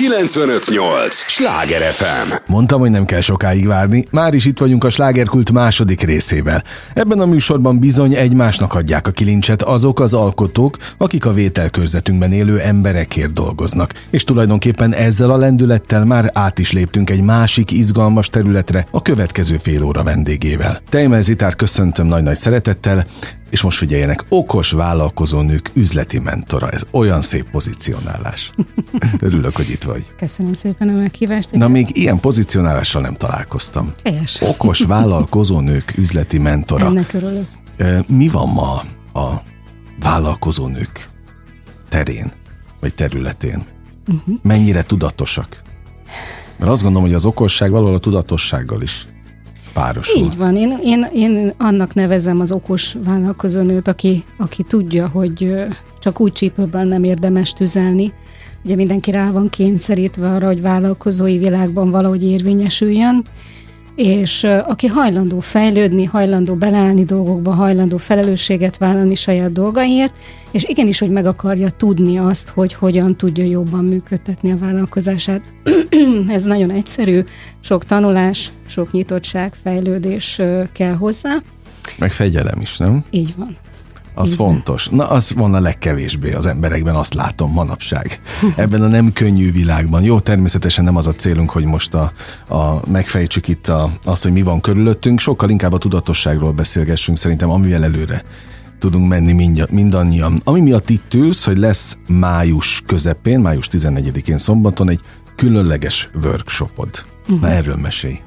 958! Sláger FM! Mondtam, hogy nem kell sokáig várni, már is itt vagyunk a slágerkult második részével. Ebben a műsorban bizony egymásnak adják a kilincset azok az alkotók, akik a vételkörzetünkben élő emberekért dolgoznak. És tulajdonképpen ezzel a lendülettel már át is léptünk egy másik izgalmas területre a következő fél óra vendégével. Tejmel Zitár köszöntöm nagy-nagy szeretettel, és most figyeljenek, okos vállalkozó nők üzleti mentora. Ez olyan szép pozicionálás. Örülök, hogy itt vagy. Köszönöm szépen a meghívást. Na, még ilyen pozicionálással nem találkoztam. Helyes. Okos vállalkozó nők üzleti mentora. Ennek örülök. Mi van ma a vállalkozó nők terén, vagy területén? Uh-huh. Mennyire tudatosak? Mert azt gondolom, hogy az okosság valahol a tudatossággal is párosul. Így van. Én, én, én annak nevezem az okos vállalkozónőt, aki, aki tudja, hogy csak úgy csípőben nem érdemes tüzelni. Ugye mindenki rá van kényszerítve arra, hogy vállalkozói világban valahogy érvényesüljön, és aki hajlandó fejlődni, hajlandó beleállni dolgokba, hajlandó felelősséget vállalni saját dolgaiért, és igenis, hogy meg akarja tudni azt, hogy hogyan tudja jobban működtetni a vállalkozását. Ez nagyon egyszerű, sok tanulás, sok nyitottság, fejlődés kell hozzá. Meg fegyelem is, nem? Így van. Az fontos. Na, az van a legkevésbé az emberekben, azt látom manapság. Ebben a nem könnyű világban. Jó, természetesen nem az a célunk, hogy most a, a megfejtsük itt a, azt, hogy mi van körülöttünk, sokkal inkább a tudatosságról beszélgessünk szerintem, amivel előre tudunk menni mindja, mindannyian. Ami miatt itt ülsz, hogy lesz május közepén, május 14-én szombaton egy különleges workshopod. Uh-huh. Na mhm. erről mesélj.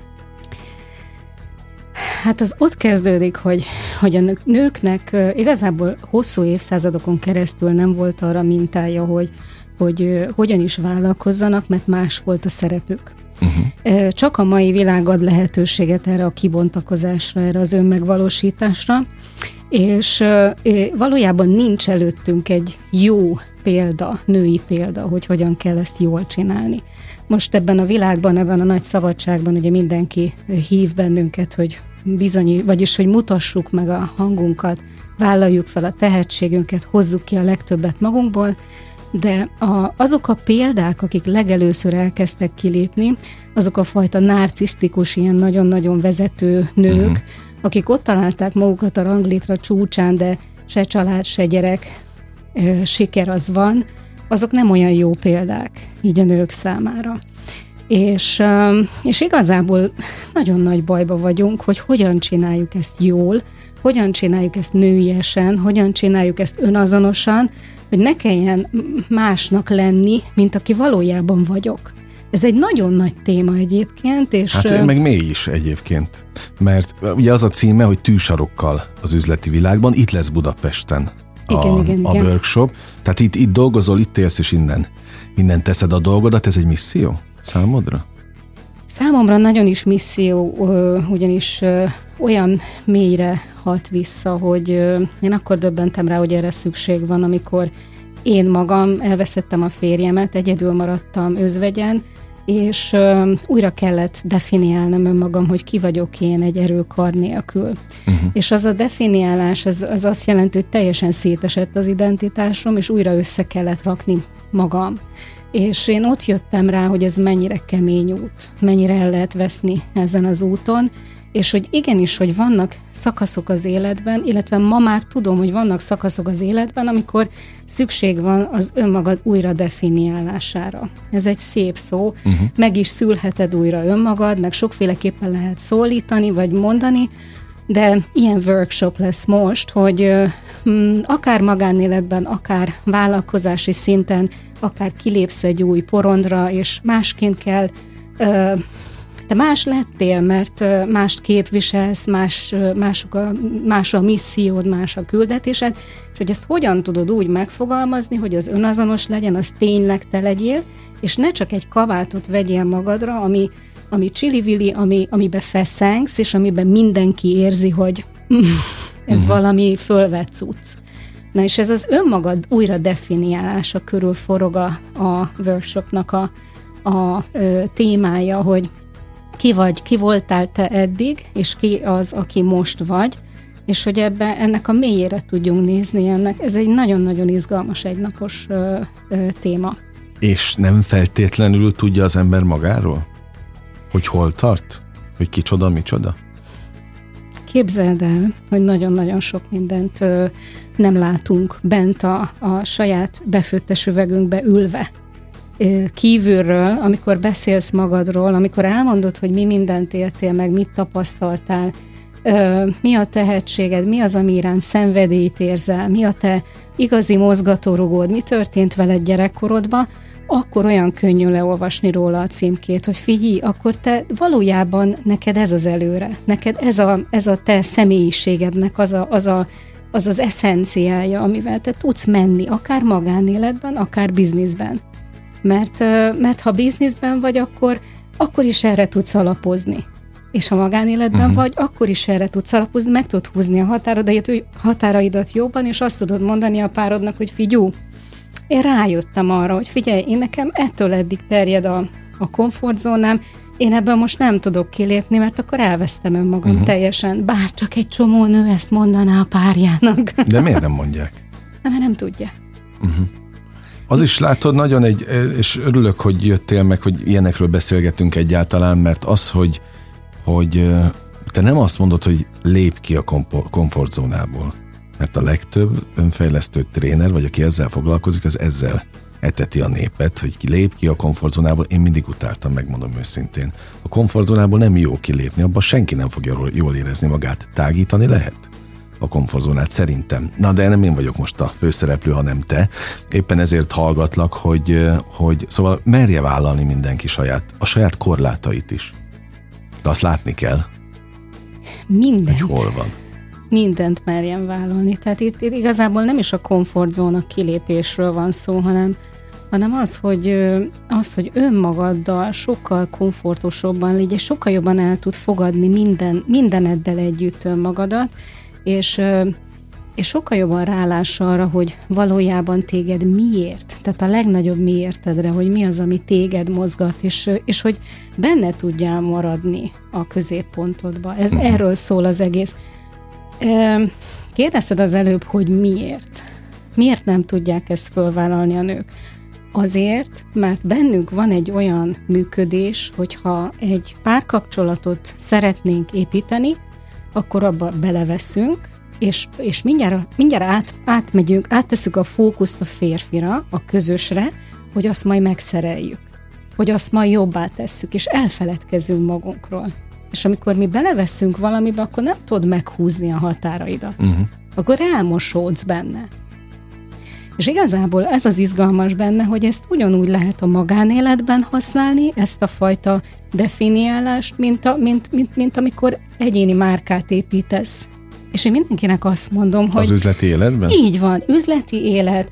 Hát az ott kezdődik, hogy, hogy a nőknek igazából hosszú évszázadokon keresztül nem volt arra mintája, hogy, hogy hogyan is vállalkozzanak, mert más volt a szerepük. Uh-huh. Csak a mai világ ad lehetőséget erre a kibontakozásra, erre az önmegvalósításra, és valójában nincs előttünk egy jó példa, női példa, hogy hogyan kell ezt jól csinálni. Most ebben a világban, ebben a nagy szabadságban ugye mindenki hív bennünket, hogy bizony, vagyis hogy mutassuk meg a hangunkat, vállaljuk fel a tehetségünket, hozzuk ki a legtöbbet magunkból, de a, azok a példák, akik legelőször elkezdtek kilépni, azok a fajta narcisztikus, ilyen nagyon-nagyon vezető nők, uh-huh. akik ott találták magukat a ranglétra csúcsán, de se család, se gyerek, siker az van, azok nem olyan jó példák így a nők számára. És, és igazából nagyon nagy bajba vagyunk, hogy hogyan csináljuk ezt jól, hogyan csináljuk ezt nőiesen, hogyan csináljuk ezt önazonosan, hogy ne kelljen másnak lenni, mint aki valójában vagyok. Ez egy nagyon nagy téma egyébként. És hát meg mély is egyébként, mert ugye az a címe, hogy tűsarokkal az üzleti világban, itt lesz Budapesten a, igen, igen, a igen. workshop. Tehát itt, itt dolgozol, itt élsz, és innen, innen teszed a dolgodat. Ez egy misszió számodra? Számomra nagyon is misszió, ugyanis olyan mélyre hat vissza, hogy én akkor döbbentem rá, hogy erre szükség van, amikor én magam elveszettem a férjemet, egyedül maradtam özvegyen, és újra kellett definiálnom önmagam, hogy ki vagyok én egy erőkar nélkül. Uh-huh. És az a definiálás, az, az azt jelenti, hogy teljesen szétesett az identitásom, és újra össze kellett rakni magam. És én ott jöttem rá, hogy ez mennyire kemény út, mennyire el lehet veszni ezen az úton, és hogy igenis, hogy vannak szakaszok az életben, illetve ma már tudom, hogy vannak szakaszok az életben, amikor szükség van az önmagad újra definiálására. Ez egy szép szó, uh-huh. meg is szülheted újra önmagad, meg sokféleképpen lehet szólítani, vagy mondani, de ilyen workshop lesz most, hogy akár magánéletben, akár vállalkozási szinten, akár kilépsz egy új porondra, és másként kell te más lettél, mert mást képviselsz, más, mások a, más a missziód, más a küldetésed, és hogy ezt hogyan tudod úgy megfogalmazni, hogy az önazonos legyen, az tényleg te legyél, és ne csak egy kabátot vegyél magadra, ami, ami csili ami, amiben feszengsz, és amiben mindenki érzi, hogy ez uh-huh. valami fölvett cucc. Na és ez az önmagad újra definiálása körül forog a, a workshopnak a, a, a témája, hogy ki vagy, ki voltál te eddig, és ki az, aki most vagy, és hogy ebbe ennek a mélyére tudjunk nézni ennek. Ez egy nagyon-nagyon izgalmas egynapos ö, ö, téma. És nem feltétlenül tudja az ember magáról? Hogy hol tart? Hogy kicsoda, micsoda? Képzeld el, hogy nagyon-nagyon sok mindent ö, nem látunk bent a, a saját befőttes üvegünkbe ülve. Ö, kívülről, amikor beszélsz magadról, amikor elmondod, hogy mi mindent éltél meg, mit tapasztaltál, ö, mi a tehetséged, mi az, ami iránt szenvedélyt érzel, mi a te igazi mozgatórugód, mi történt veled gyerekkorodban, akkor olyan könnyű leolvasni róla a címkét, hogy figyelj, akkor te valójában neked ez az előre, neked ez a, ez a te személyiségednek az a, az, a, az az eszenciája, amivel te tudsz menni, akár magánéletben, akár bizniszben. Mert, mert ha bizniszben vagy, akkor, akkor is erre tudsz alapozni. És ha magánéletben uh-huh. vagy, akkor is erre tudsz alapozni, meg tudod húzni a határaidat, határaidat jobban, és azt tudod mondani a párodnak, hogy figyú, én rájöttem arra, hogy figyelj, én nekem ettől eddig terjed a, a komfortzónám, én ebből most nem tudok kilépni, mert akkor elvesztem önmagam uh-huh. teljesen. Bár csak egy csomó nő ezt mondaná a párjának. De miért nem mondják? Nem, mert nem tudja. Uh-huh. Az is látod, nagyon egy, és örülök, hogy jöttél meg, hogy ilyenekről beszélgetünk egyáltalán, mert az, hogy, hogy te nem azt mondod, hogy lép ki a komfortzónából mert a legtöbb önfejlesztő tréner, vagy aki ezzel foglalkozik, az ezzel eteti a népet, hogy ki lép ki a komfortzónából. Én mindig utáltam, megmondom őszintén. A komfortzónából nem jó kilépni, abban senki nem fogja jól érezni magát. Tágítani lehet a komfortzónát szerintem. Na de nem én vagyok most a főszereplő, hanem te. Éppen ezért hallgatlak, hogy, hogy szóval merje vállalni mindenki saját, a saját korlátait is. De azt látni kell. Mindent. Hogy hol van mindent merjen vállalni. Tehát itt, itt igazából nem is a komfortzóna kilépésről van szó, hanem, hanem az, hogy, az, hogy önmagaddal sokkal komfortosabban légy, és sokkal jobban el tud fogadni minden, mindeneddel együtt önmagadat, és és sokkal jobban rálás arra, hogy valójában téged miért, tehát a legnagyobb miértedre, hogy mi az, ami téged mozgat, és, és hogy benne tudjál maradni a középpontodba. Ez uh-huh. erről szól az egész. Kérdezted az előbb, hogy miért? Miért nem tudják ezt fölvállalni a nők? Azért, mert bennünk van egy olyan működés, hogyha egy párkapcsolatot szeretnénk építeni, akkor abba beleveszünk, és, és mindjárt, mindjárt át, átmegyünk, átteszük a fókuszt a férfira, a közösre, hogy azt majd megszereljük, hogy azt majd jobbá tesszük, és elfeledkezünk magunkról. És amikor mi beleveszünk valamibe, akkor nem tudod meghúzni a határaidat. Uh-huh. Akkor elmosódsz benne. És igazából ez az izgalmas benne, hogy ezt ugyanúgy lehet a magánéletben használni, ezt a fajta definiálást, mint, a, mint, mint, mint amikor egyéni márkát építesz. És én mindenkinek azt mondom, hogy... Az üzleti életben? Így van, üzleti élet,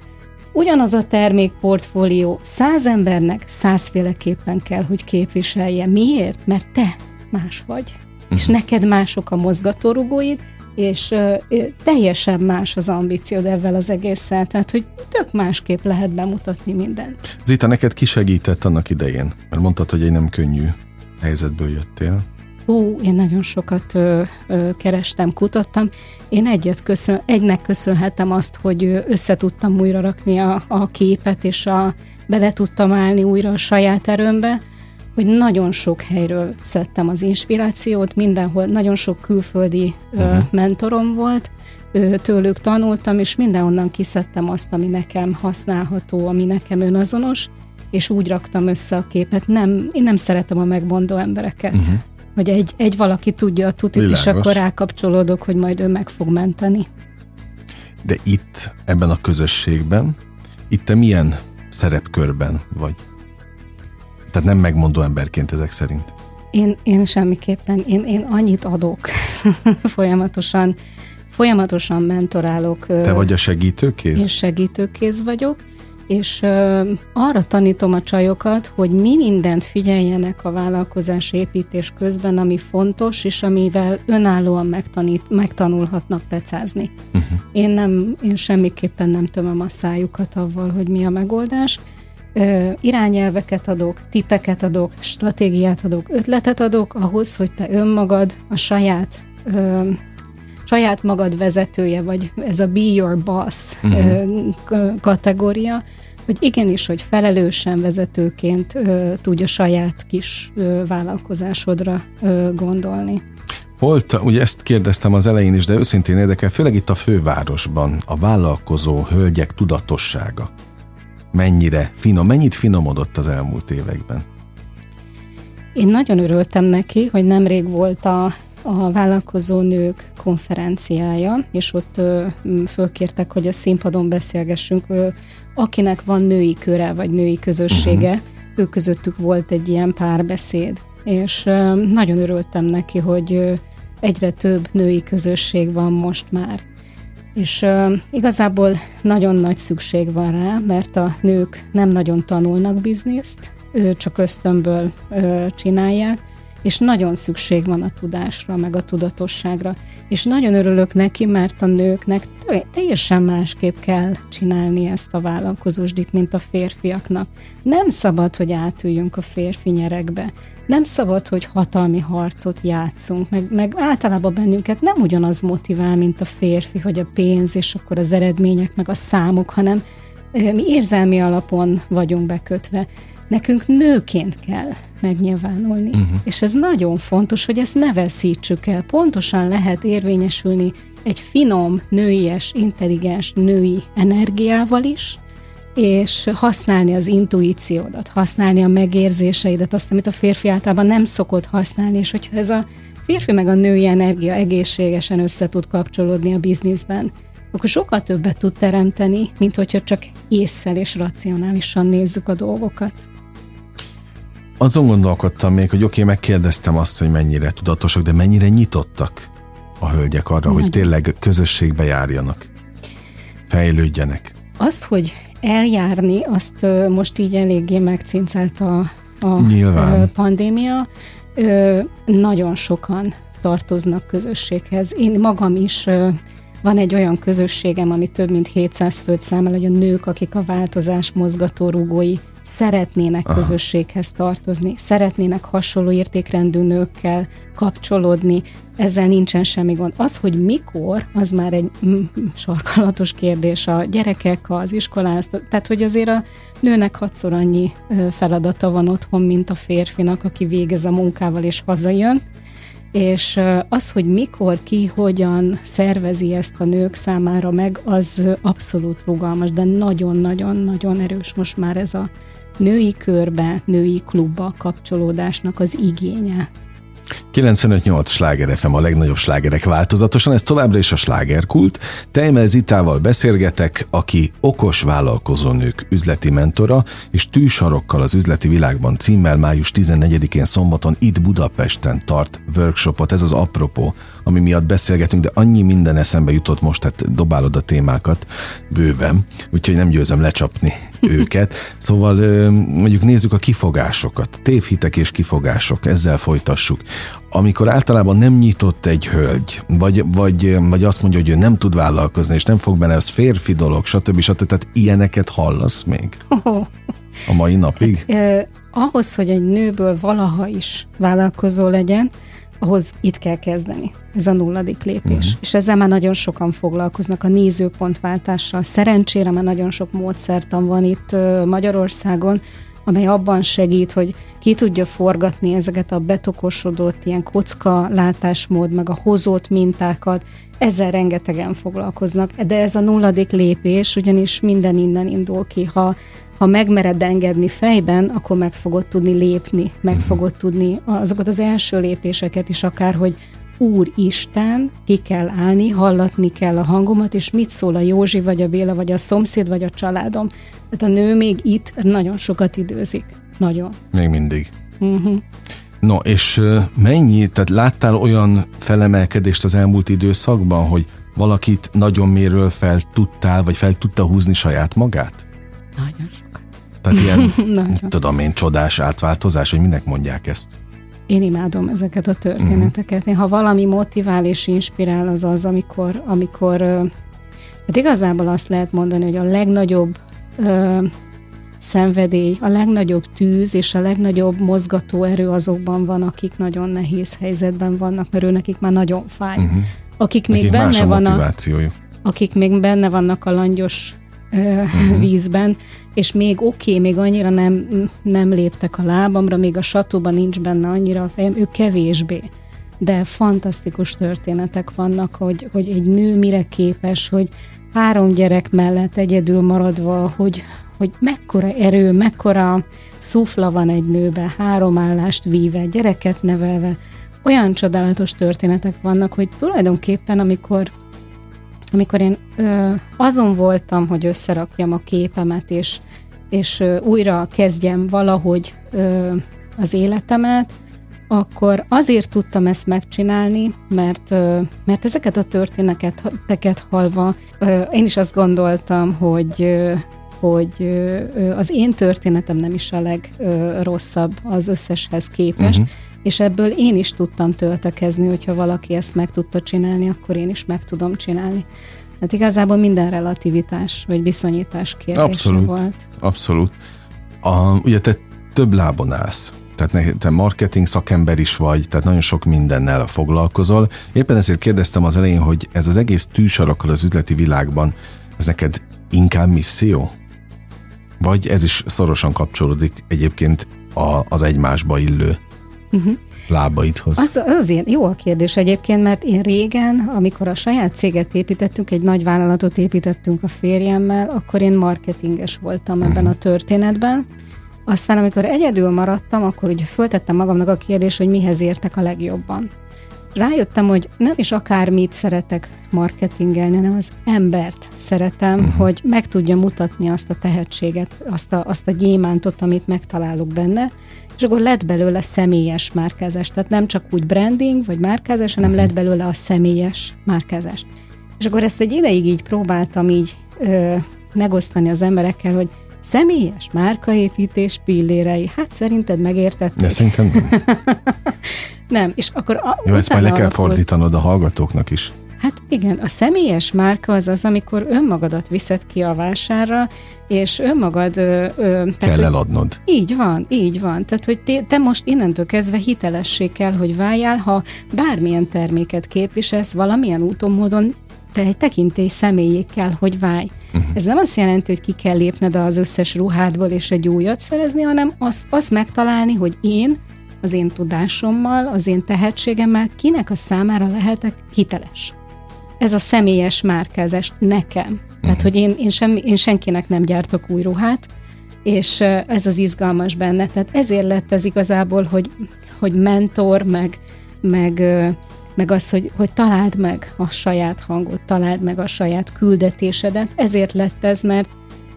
ugyanaz a termékportfólió száz embernek százféleképpen kell, hogy képviselje. Miért? Mert te más vagy, uh-huh. és mhm. neked mások a mozgatórugóid, és uh, teljesen más az ambíciód ezzel az egésszel, tehát hogy tök másképp lehet bemutatni mindent. Zita, neked ki segített annak idején? Mert mondtad, hogy egy nem könnyű helyzetből jöttél. Hú, én nagyon sokat ö, ö, kerestem, kutattam. Én egyet köszön, egynek köszönhetem azt, hogy össze tudtam újra rakni a, a képet, és a, bele tudtam állni újra a saját erőmbe hogy nagyon sok helyről szedtem az inspirációt, mindenhol nagyon sok külföldi uh-huh. mentorom volt, tőlük tanultam, és mindenhonnan kiszedtem azt, ami nekem használható, ami nekem önazonos, és úgy raktam össze a képet. Nem, én nem szeretem a megmondó embereket. Uh-huh. Hogy egy, egy valaki tudja a tutit, Világos. és akkor rákapcsolódok, hogy majd ő meg fog menteni. De itt, ebben a közösségben, itt te milyen szerepkörben vagy? Tehát nem megmondó emberként ezek szerint. Én, én semmiképpen, én, én annyit adok folyamatosan, folyamatosan mentorálok. Te vagy a segítőkész? Én segítőkész vagyok, és arra tanítom a csajokat, hogy mi mindent figyeljenek a vállalkozás építés közben, ami fontos, és amivel önállóan megtanít, megtanulhatnak pecázni. Uh-huh. Én, nem, én semmiképpen nem tömöm a szájukat avval, hogy mi a megoldás, ö, irányelveket adok, tipeket adok, stratégiát adok, ötletet adok ahhoz, hogy te önmagad a saját ö, saját magad vezetője, vagy ez a be your boss uh-huh. kategória, hogy igenis, hogy felelősen vezetőként ö, tudja saját kis ö, vállalkozásodra ö, gondolni. Volt, ugye ezt kérdeztem az elején is, de őszintén érdekel, főleg itt a fővárosban a vállalkozó hölgyek tudatossága mennyire finom, mennyit finomodott az elmúlt években? Én nagyon örültem neki, hogy nemrég volt a, a vállalkozó nők konferenciája, és ott ö, fölkértek, hogy a színpadon beszélgessünk, ö, akinek van női köre, vagy női közössége, uh-huh. ők közöttük volt egy ilyen párbeszéd. És ö, nagyon örültem neki, hogy ö, egyre több női közösség van most már. És uh, igazából nagyon nagy szükség van rá, mert a nők nem nagyon tanulnak bizniszt, ő csak ösztönből uh, csinálják, és nagyon szükség van a tudásra, meg a tudatosságra. És nagyon örülök neki, mert a nőknek teljesen másképp kell csinálni ezt a vállalkozósdit, mint a férfiaknak. Nem szabad, hogy átüljünk a férfi nyerekbe. Nem szabad, hogy hatalmi harcot játszunk, meg, meg általában bennünket nem ugyanaz motivál, mint a férfi, hogy a pénz, és akkor az eredmények, meg a számok, hanem mi érzelmi alapon vagyunk bekötve. Nekünk nőként kell megnyilvánulni. Uh-huh. És ez nagyon fontos, hogy ezt ne veszítsük el. Pontosan lehet érvényesülni egy finom, nőies, intelligens női energiával is, és használni az intuíciódat, használni a megérzéseidet, azt, amit a férfi általában nem szokott használni, és hogyha ez a férfi meg a női energia egészségesen össze tud kapcsolódni a bizniszben, akkor sokkal többet tud teremteni, mint hogyha csak észszel és racionálisan nézzük a dolgokat azon gondolkodtam még, hogy oké, okay, megkérdeztem azt, hogy mennyire tudatosak, de mennyire nyitottak a hölgyek arra, Nagyon. hogy tényleg közösségbe járjanak, fejlődjenek. Azt, hogy eljárni, azt most így eléggé megcincelt a, a Nyilván. pandémia. Nagyon sokan tartoznak közösséghez. Én magam is van egy olyan közösségem, ami több mint 700 főt számol, hogy a nők, akik a változás mozgatórugói szeretnének Aha. közösséghez tartozni, szeretnének hasonló értékrendű nőkkel kapcsolódni, ezzel nincsen semmi gond. Az, hogy mikor, az már egy mm, sarkalatos kérdés. A gyerekek, az iskolán, tehát hogy azért a nőnek hatszor annyi feladata van otthon, mint a férfinak, aki végez a munkával és hazajön és az, hogy mikor, ki, hogyan szervezi ezt a nők számára meg, az abszolút rugalmas, de nagyon-nagyon-nagyon erős most már ez a női körbe, női klubba kapcsolódásnak az igénye. 95-8 sláger FM a legnagyobb slágerek változatosan, ez továbbra is a slágerkult. Tejmel Zitával beszélgetek, aki okos vállalkozónők üzleti mentora, és tűsarokkal az üzleti világban címmel május 14-én szombaton itt Budapesten tart workshopot. Ez az apropó, ami miatt beszélgetünk, de annyi minden eszembe jutott most, tehát dobálod a témákat bőven, úgyhogy nem győzem lecsapni őket. Szóval mondjuk nézzük a kifogásokat, tévhitek és kifogások, ezzel folytassuk amikor általában nem nyitott egy hölgy, vagy, vagy, vagy azt mondja, hogy ő nem tud vállalkozni, és nem fog bele, ez férfi dolog, stb. stb. Tehát ilyeneket hallasz még a mai napig? Eh, ahhoz, hogy egy nőből valaha is vállalkozó legyen, ahhoz itt kell kezdeni. Ez a nulladik lépés. Uh-huh. És ezzel már nagyon sokan foglalkoznak a nézőpontváltással. Szerencsére már nagyon sok módszertan van itt Magyarországon, amely abban segít, hogy ki tudja forgatni ezeket a betokosodott ilyen kocka látásmód, meg a hozott mintákat, ezzel rengetegen foglalkoznak, de ez a nulladik lépés, ugyanis minden innen indul ki. Ha, ha megmered engedni fejben, akkor meg fogod tudni lépni, meg uh-huh. fogod tudni azokat az első lépéseket is akár, hogy Úristen, ki kell állni, hallatni kell a hangomat, és mit szól a Józsi, vagy a Béla, vagy a szomszéd, vagy a családom. Tehát a nő még itt nagyon sokat időzik. Nagyon. Még mindig. Uh-huh. No, és mennyi, tehát láttál olyan felemelkedést az elmúlt időszakban, hogy valakit nagyon méről fel tudtál, vagy fel tudta húzni saját magát? Nagyon sokat. Tehát ilyen, tudom én, csodás átváltozás, hogy minek mondják ezt? Én imádom ezeket a történeteket. Én, ha valami motivál és inspirál, az az, amikor, amikor hát igazából azt lehet mondani, hogy a legnagyobb ö, szenvedély, a legnagyobb tűz és a legnagyobb mozgató erő azokban van, akik nagyon nehéz helyzetben vannak, mert ő nekik már nagyon fáj. Uh-huh. Akik nekik még benne van a, akik még benne vannak a langyos uh-huh. vízben, és még oké, okay, még annyira nem, nem léptek a lábamra, még a satóban nincs benne annyira a fejem, ők kevésbé. De fantasztikus történetek vannak, hogy, hogy egy nő mire képes, hogy három gyerek mellett egyedül maradva, hogy, hogy mekkora erő, mekkora szufla van egy nőbe, három állást víve, gyereket nevelve, olyan csodálatos történetek vannak, hogy tulajdonképpen amikor amikor én ö, azon voltam, hogy összerakjam a képemet, és, és ö, újra kezdjem valahogy ö, az életemet, akkor azért tudtam ezt megcsinálni, mert, mert ezeket a történeteket hallva én is azt gondoltam, hogy hogy az én történetem nem is a legrosszabb az összeshez képest, uh-huh. és ebből én is tudtam töltekezni, hogyha valaki ezt meg tudta csinálni, akkor én is meg tudom csinálni. Hát igazából minden relativitás vagy viszonyítás kérdése abszolút, volt. Abszolút. A, ugye te több lábon állsz tehát te marketing szakember is vagy, tehát nagyon sok mindennel foglalkozol. Éppen ezért kérdeztem az elején, hogy ez az egész tűsarakkal az üzleti világban, ez neked inkább misszió? Vagy ez is szorosan kapcsolódik egyébként a, az egymásba illő uh-huh. lábaidhoz? Az, az azért jó a kérdés egyébként, mert én régen, amikor a saját céget építettünk, egy nagy vállalatot építettünk a férjemmel, akkor én marketinges voltam uh-huh. ebben a történetben, aztán, amikor egyedül maradtam, akkor ugye föltettem magamnak a kérdést, hogy mihez értek a legjobban. Rájöttem, hogy nem is akármit szeretek marketingelni, hanem az embert szeretem, uh-huh. hogy meg tudja mutatni azt a tehetséget, azt a, azt a gyémántot, amit megtalálok benne, és akkor lett belőle személyes márkázás. Tehát nem csak úgy branding vagy márkázás, hanem uh-huh. lett belőle a személyes márkázás. És akkor ezt egy ideig így próbáltam így ö, megosztani az emberekkel, hogy Személyes márkaépítés pillérei. Hát szerinted megértették? De szerintem nem. nem, és akkor... A, Jó, ezt majd le kell fordítanod a hallgatóknak is. Hát igen, a személyes márka az az, amikor önmagadat viszed ki a vásárra, és önmagad... Ö, ö, tehát, kell eladnod. Így van, így van. Tehát, hogy te, te most innentől kezdve hitelessé kell, hogy váljál, ha bármilyen terméket képviselsz, valamilyen úton, módon te egy tekintély személyé kell, hogy válj. Uh-huh. Ez nem azt jelenti, hogy ki kell lépned az összes ruhádból és egy újat szerezni, hanem azt, azt megtalálni, hogy én az én tudásommal, az én tehetségemmel kinek a számára lehetek hiteles. Ez a személyes márkázás nekem. Uh-huh. Tehát, hogy én, én, semmi, én senkinek nem gyártok új ruhát, és ez az izgalmas benne. Tehát ezért lett ez igazából, hogy, hogy mentor, meg, meg meg az, hogy, hogy találd meg a saját hangot, találd meg a saját küldetésedet. Ezért lett ez, mert,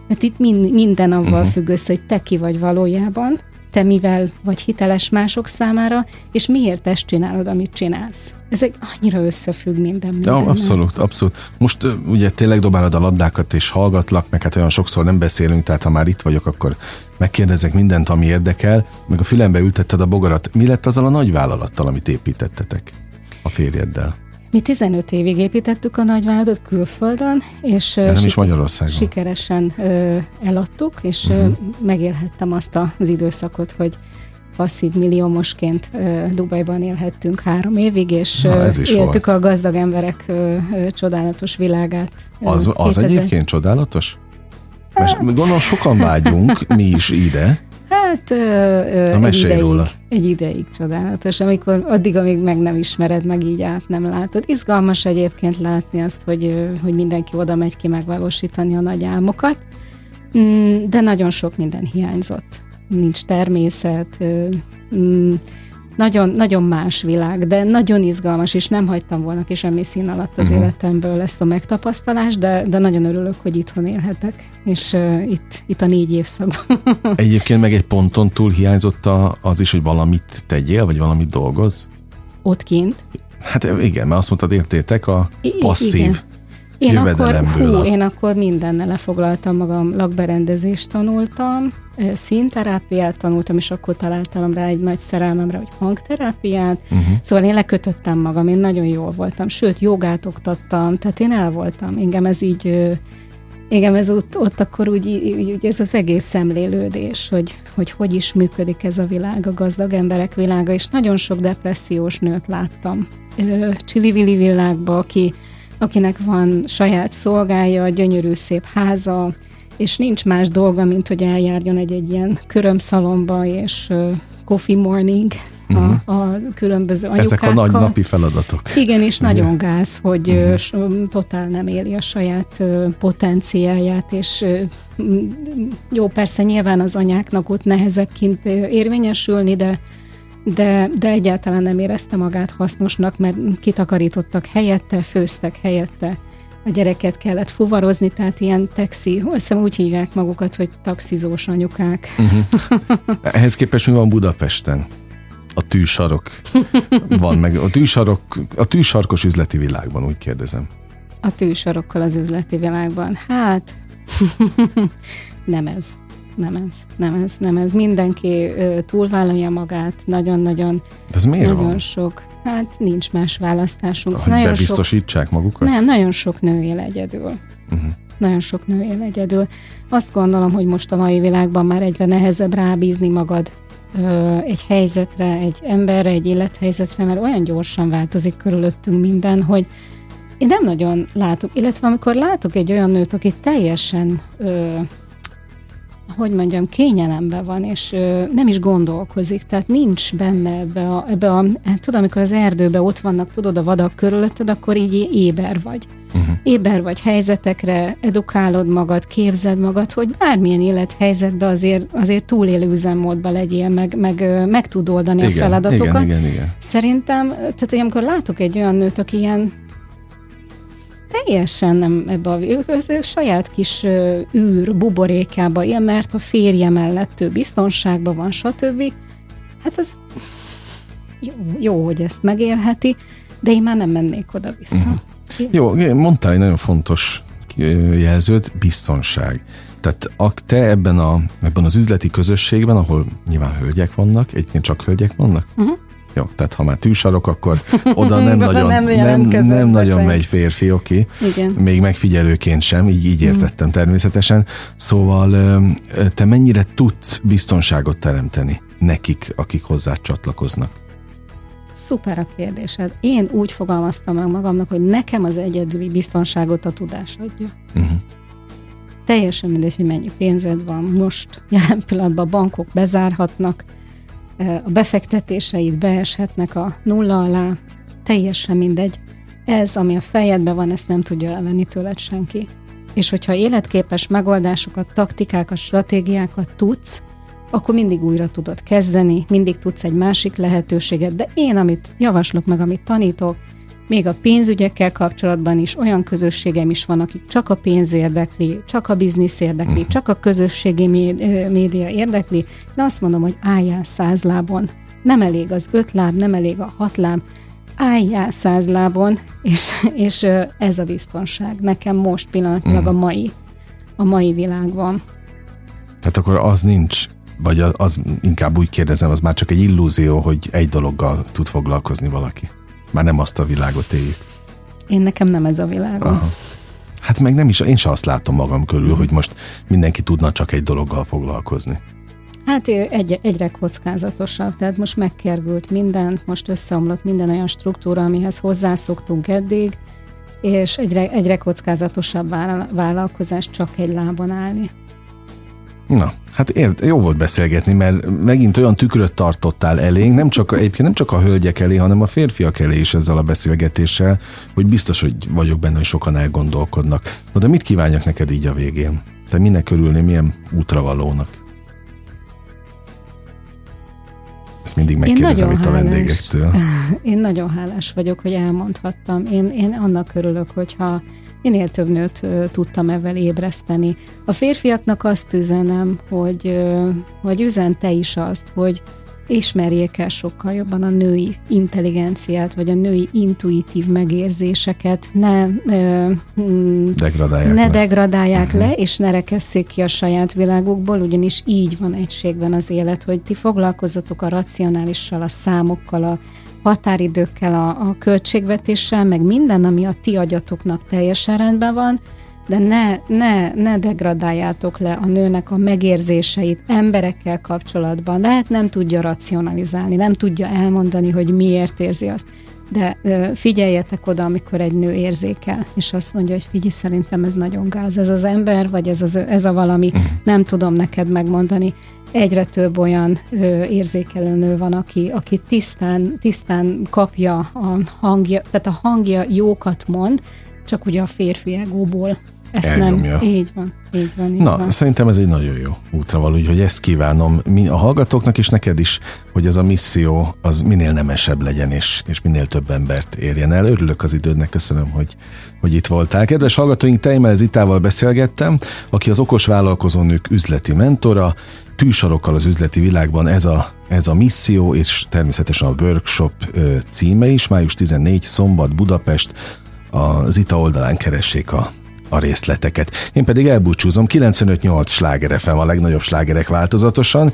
mert itt mind, minden avval uh-huh. függ össze, hogy te ki vagy valójában, te mivel vagy hiteles mások számára, és miért ezt csinálod, amit csinálsz. Ez egy annyira összefügg minden minden. Ja, abszolút, abszolút. Most ugye tényleg dobálod a labdákat, és hallgatlak, meg hát olyan sokszor nem beszélünk, tehát ha már itt vagyok, akkor megkérdezek mindent, ami érdekel, meg a fülembe ültetted a bogarat. Mi lett azzal a nagy vállalattal, amit építettetek? A férjeddel? Mi 15 évig építettük a nagyvállalatot külföldön, és nem is Magyarországon. sikeresen ö, eladtuk, és uh-huh. megélhettem azt az időszakot, hogy passzív milliómosként Dubajban élhettünk három évig, és Na, éltük volt. a gazdag emberek ö, ö, csodálatos világát. Az, az egyébként csodálatos? Mert hát- gondolom sokan vágyunk mi is ide. Hát ö, ö, egy, ideig, róla. egy ideig csodálatos, amikor addig, amíg meg nem ismered, meg így át nem látod. Izgalmas egyébként látni azt, hogy, hogy mindenki oda megy ki megvalósítani a nagy álmokat, mm, de nagyon sok minden hiányzott. Nincs természet, mm, nagyon, nagyon más világ, de nagyon izgalmas, és nem hagytam volna ki semmi szín alatt az uh-huh. életemből ezt a megtapasztalást, de, de nagyon örülök, hogy itthon élhetek, és uh, itt, itt a négy évszakban. Egyébként meg egy ponton túl hiányzott az is, hogy valamit tegyél, vagy valamit dolgoz? Ott kint? Hát igen, mert azt mondtad, értétek a passzív igen. Én akkor, hú, én akkor mindennel lefoglaltam magam, lakberendezést tanultam, színterápiát tanultam, és akkor találtam rá egy nagy szerelmemre, hogy hangterápiát. Uh-huh. Szóval én lekötöttem magam, én nagyon jól voltam. Sőt, jogát oktattam, tehát én el voltam. Engem ez így, engem ez ott, ott akkor úgy, úgy, ez az egész szemlélődés, hogy, hogy hogy is működik ez a világ, a gazdag emberek világa, és nagyon sok depressziós nőt láttam. Csili-vili világba, aki akinek van saját szolgája, gyönyörű szép háza, és nincs más dolga, mint hogy eljárjon egy-egy ilyen körömszalomba, és coffee morning uh-huh. a, a különböző anyukákkal. Ezek a nagy napi feladatok. Igen, és uh-huh. nagyon gáz, hogy uh-huh. totál nem éli a saját potenciáját, és jó, persze nyilván az anyáknak ott nehezebb kint érvényesülni, de de, de egyáltalán nem érezte magát hasznosnak, mert kitakarítottak helyette, főztek helyette, a gyereket kellett fuvarozni, tehát ilyen taxi, hiszem úgy hívják magukat, hogy taxizós anyukák. Uh-huh. Ehhez képest mi van Budapesten? A tűsarok van meg, a tűsarok, a tűsarkos üzleti világban, úgy kérdezem. A tűsarokkal az üzleti világban? Hát, nem ez nem ez, nem ez, nem ez. Mindenki túlvállalja magát, nagyon-nagyon ez miért nagyon van? sok. Hát nincs más választásunk. Hogy nagyon bebiztosítsák sok, magukat? Nem, nagyon sok nő él egyedül. Uh-huh. Nagyon sok nő él egyedül. Azt gondolom, hogy most a mai világban már egyre nehezebb rábízni magad ö, egy helyzetre, egy emberre, egy élethelyzetre, mert olyan gyorsan változik körülöttünk minden, hogy én nem nagyon látok, illetve amikor látok egy olyan nőt, aki teljesen ö, hogy mondjam, kényelemben van, és ö, nem is gondolkozik, tehát nincs benne ebbe a, ebbe a hát, tudod, amikor az erdőben ott vannak, tudod, a vadak körülötted, akkor így éber vagy. Uh-huh. Éber vagy helyzetekre, edukálod magad, képzed magad, hogy bármilyen élethelyzetben azért, azért túlélő üzemmódban legyél, meg, meg, meg tud oldani igen, a feladatokat. Igen, igen, igen. Szerintem, tehát amikor látok egy olyan nőt, aki ilyen teljesen nem ebbe a, ő, ő, ő saját kis űr buborékába él, mert a férje mellett ő biztonságban van, stb. Hát ez jó, jó, hogy ezt megélheti, de én már nem mennék oda-vissza. Uh-huh. Jó, mondtál egy nagyon fontos jelzőt, biztonság. Tehát a, te ebben, a, ebben az üzleti közösségben, ahol nyilván hölgyek vannak, egyébként csak hölgyek vannak, uh-huh. Jó, tehát ha már tűsarok, akkor oda nem nagyon, nem, nem, nem nagyon megy férfi, oké. Okay. Még megfigyelőként sem, így, így értettem természetesen. Szóval te mennyire tudsz biztonságot teremteni nekik, akik hozzá csatlakoznak? Szuper a kérdésed. Én úgy fogalmaztam meg magamnak, hogy nekem az egyedüli biztonságot a tudás adja. Uh-huh. Teljesen mindegy, hogy mennyi pénzed van. Most jelen pillanatban bankok bezárhatnak, a befektetéseid beeshetnek a nulla alá, teljesen mindegy. Ez, ami a fejedben van, ezt nem tudja elvenni tőled senki. És hogyha életképes megoldásokat, taktikákat, stratégiákat tudsz, akkor mindig újra tudod kezdeni, mindig tudsz egy másik lehetőséget, de én, amit javaslok meg, amit tanítok, még a pénzügyekkel kapcsolatban is olyan közösségem is van, akik csak a pénz érdekli, csak a biznisz érdekli, uh-huh. csak a közösségi média érdekli, de azt mondom, hogy álljál száz lábon. Nem elég az öt láb, nem elég a hat láb, álljál száz lábon, és, és ez a biztonság. Nekem most pillanatnyilag uh-huh. a mai, a mai világban. Tehát akkor az nincs, vagy az inkább úgy kérdezem, az már csak egy illúzió, hogy egy dologgal tud foglalkozni valaki. Már nem azt a világot éljük. Én nekem nem ez a világom. Aha. Hát meg nem is, én sem azt látom magam körül, hogy most mindenki tudna csak egy dologgal foglalkozni. Hát egy, egyre kockázatosabb, tehát most megkergült minden, most összeomlott minden olyan struktúra, amihez hozzászoktunk eddig, és egyre, egyre kockázatosabb vállalkozás csak egy lábon állni. Na, hát ért, jó volt beszélgetni, mert megint olyan tükröt tartottál elénk, nem csak, egyébként nem csak a hölgyek elé, hanem a férfiak elé is ezzel a beszélgetéssel, hogy biztos, hogy vagyok benne, hogy sokan elgondolkodnak. Na de mit kívánjak neked így a végén? Te minek körülni, milyen útravalónak? Ezt mindig megkérdezem itt a vendégektől. Én nagyon hálás vagyok, hogy elmondhattam. Én, én annak örülök, hogyha minél több nőt ö, tudtam ezzel ébreszteni. A férfiaknak azt üzenem, hogy, ö, hogy üzen te is azt, hogy ismerjék el sokkal jobban a női intelligenciát, vagy a női intuitív megérzéseket, ne, ö, mm, degradálják, ne le. degradálják uh-huh. le, és ne rekesszék ki a saját világukból, ugyanis így van egységben az élet, hogy ti foglalkozzatok a racionálissal, a számokkal, a határidőkkel, a, a költségvetéssel, meg minden, ami a ti agyatoknak teljesen rendben van, de ne, ne, ne degradáljátok le a nőnek a megérzéseit emberekkel kapcsolatban. Lehet nem tudja racionalizálni, nem tudja elmondani, hogy miért érzi azt. de figyeljetek oda, amikor egy nő érzékel, és azt mondja, hogy figyelj, szerintem ez nagyon gáz, ez az ember, vagy ez, az, ez a valami, uh-huh. nem tudom neked megmondani. Egyre több olyan ö, érzékelő nő van, aki, aki tisztán, tisztán kapja a hangja, tehát a hangja jókat mond, csak ugye a férfi egóból ezt elnyomja. nem. Így van, így van. Így Na, van. szerintem ez egy nagyon jó útravaló, úgyhogy ezt kívánom mi, a hallgatóknak is neked is, hogy ez a misszió az minél nemesebb legyen, és, és minél több embert érjen el. Örülök az idődnek, köszönöm, hogy, hogy itt voltál. Kedves hallgatóink, Teimel Zitával beszélgettem, aki az okos vállalkozónők üzleti mentora, tűsarokkal az üzleti világban ez a, ez a misszió, és természetesen a workshop címe is, május 14, szombat, Budapest, a Zita oldalán keressék a a részleteket. Én pedig elbúcsúzom, 95-8 sláger FM a legnagyobb slágerek változatosan.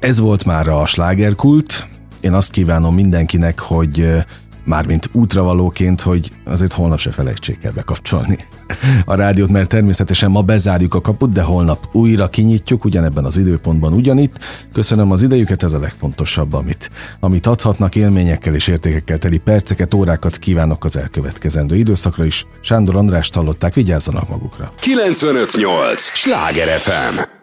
Ez volt már a slágerkult. Én azt kívánom mindenkinek, hogy mármint útravalóként, hogy azért holnap se felejtsék el bekapcsolni a rádiót, mert természetesen ma bezárjuk a kaput, de holnap újra kinyitjuk, ugyanebben az időpontban ugyanitt. Köszönöm az idejüket, ez a legfontosabb, amit, amit adhatnak élményekkel és értékekkel teli perceket, órákat kívánok az elkövetkezendő időszakra is. Sándor Andrást hallották, vigyázzanak magukra. 958! Sláger FM!